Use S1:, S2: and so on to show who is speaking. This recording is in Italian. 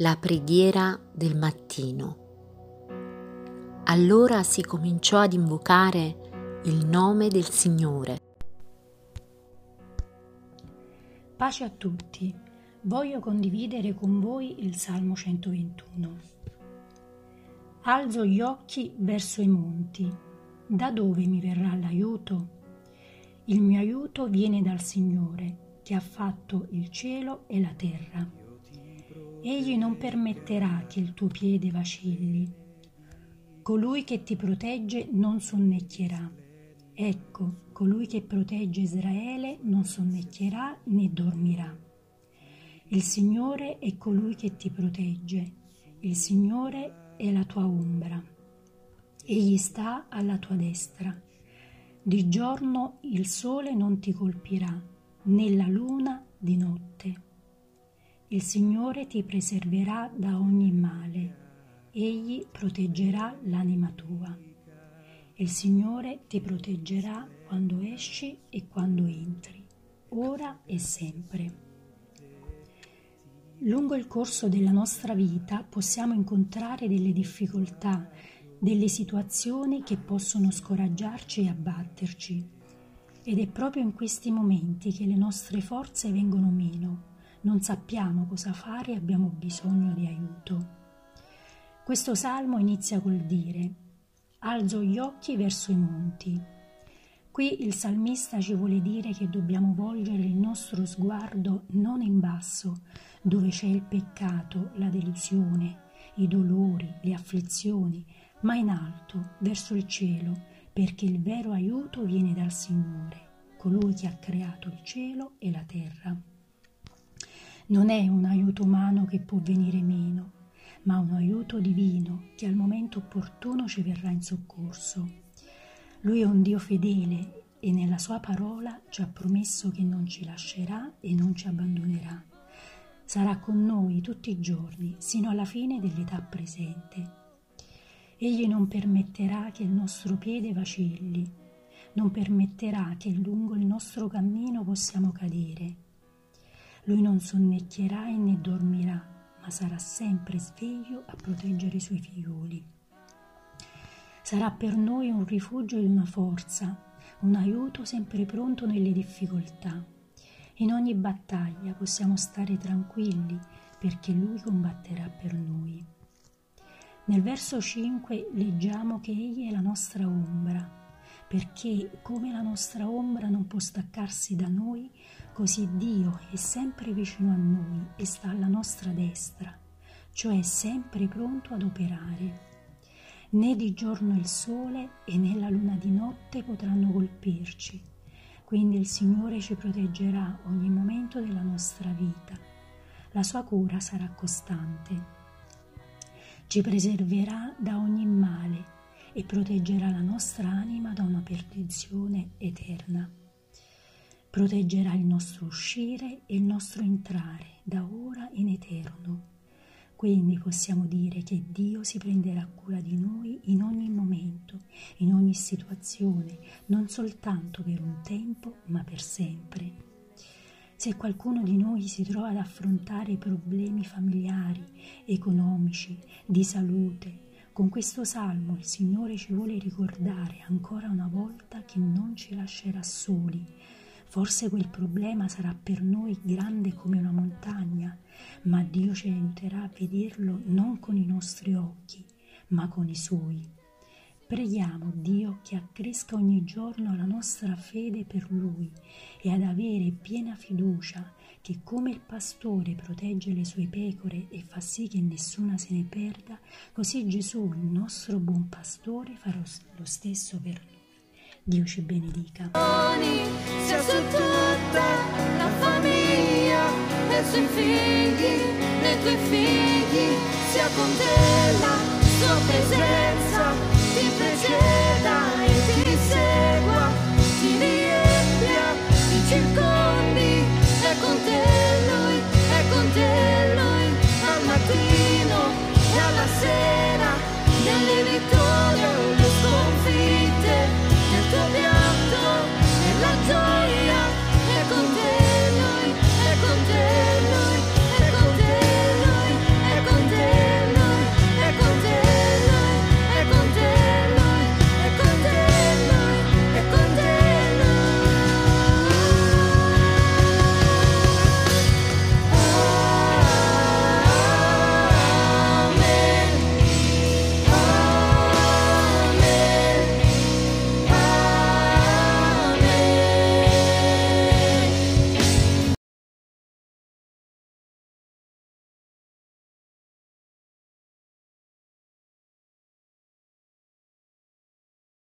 S1: La preghiera del mattino. Allora si cominciò ad invocare il nome del Signore.
S2: Pace a tutti. Voglio condividere con voi il Salmo 121. Alzo gli occhi verso i monti. Da dove mi verrà l'aiuto? Il mio aiuto viene dal Signore, che ha fatto il cielo e la terra. Egli non permetterà che il tuo piede vacilli. Colui che ti protegge non sonnecchierà. Ecco, colui che protegge Israele non sonnecchierà né dormirà. Il Signore è colui che ti protegge. Il Signore è la tua ombra. Egli sta alla tua destra. Di giorno il sole non ti colpirà, né la luna di notte. Il Signore ti preserverà da ogni male, Egli proteggerà l'anima tua. Il Signore ti proteggerà quando esci e quando entri, ora e sempre. Lungo il corso della nostra vita possiamo incontrare delle difficoltà, delle situazioni che possono scoraggiarci e abbatterci. Ed è proprio in questi momenti che le nostre forze vengono meno, non sappiamo cosa fare e abbiamo bisogno di aiuto. Questo salmo inizia col dire Alzo gli occhi verso i monti. Qui il salmista ci vuole dire che dobbiamo volgere il nostro sguardo non in basso, dove c'è il peccato, la delusione, i dolori, le afflizioni, ma in alto, verso il cielo, perché il vero aiuto viene dal Signore, colui che ha creato il cielo e la terra. Non è un aiuto umano che può venire meno, ma un aiuto divino che al momento opportuno ci verrà in soccorso. Lui è un Dio fedele e nella sua parola ci ha promesso che non ci lascerà e non ci abbandonerà. Sarà con noi tutti i giorni, sino alla fine dell'età presente. Egli non permetterà che il nostro piede vacilli, non permetterà che lungo il nostro cammino possiamo cadere. Lui non sonnecchierà e né dormirà, ma sarà sempre sveglio a proteggere i suoi figlioli. Sarà per noi un rifugio e una forza, un aiuto sempre pronto nelle difficoltà. In ogni battaglia possiamo stare tranquilli perché Lui combatterà per noi. Nel verso 5 leggiamo che Egli è la nostra ombra, perché come la nostra ombra non può staccarsi da noi, così Dio è sempre vicino a noi e sta alla nostra destra, cioè sempre pronto ad operare. Né di giorno il sole e né la luna di notte potranno colpirci, quindi il Signore ci proteggerà ogni momento della nostra vita. La sua cura sarà costante ci preserverà da ogni male e proteggerà la nostra anima da una perdizione eterna. Proteggerà il nostro uscire e il nostro entrare da ora in eterno. Quindi possiamo dire che Dio si prenderà cura di noi in ogni momento, in ogni situazione, non soltanto per un tempo, ma per sempre. Se qualcuno di noi si trova ad affrontare problemi familiari, economici, di salute, con questo salmo il Signore ci vuole ricordare ancora una volta che non ci lascerà soli. Forse quel problema sarà per noi grande come una montagna, ma Dio ci aiuterà a vederlo non con i nostri occhi, ma con i suoi. Preghiamo Dio che accresca ogni giorno la nostra fede per Lui e ad avere piena fiducia che come il pastore protegge le sue pecore e fa sì che nessuna se ne perda, così Gesù, il nostro buon pastore, farà lo stesso per noi. Dio ci benedica. Sia tutta la famiglia, e sui figli, nei tuoi figli, sia con te la sua presenza.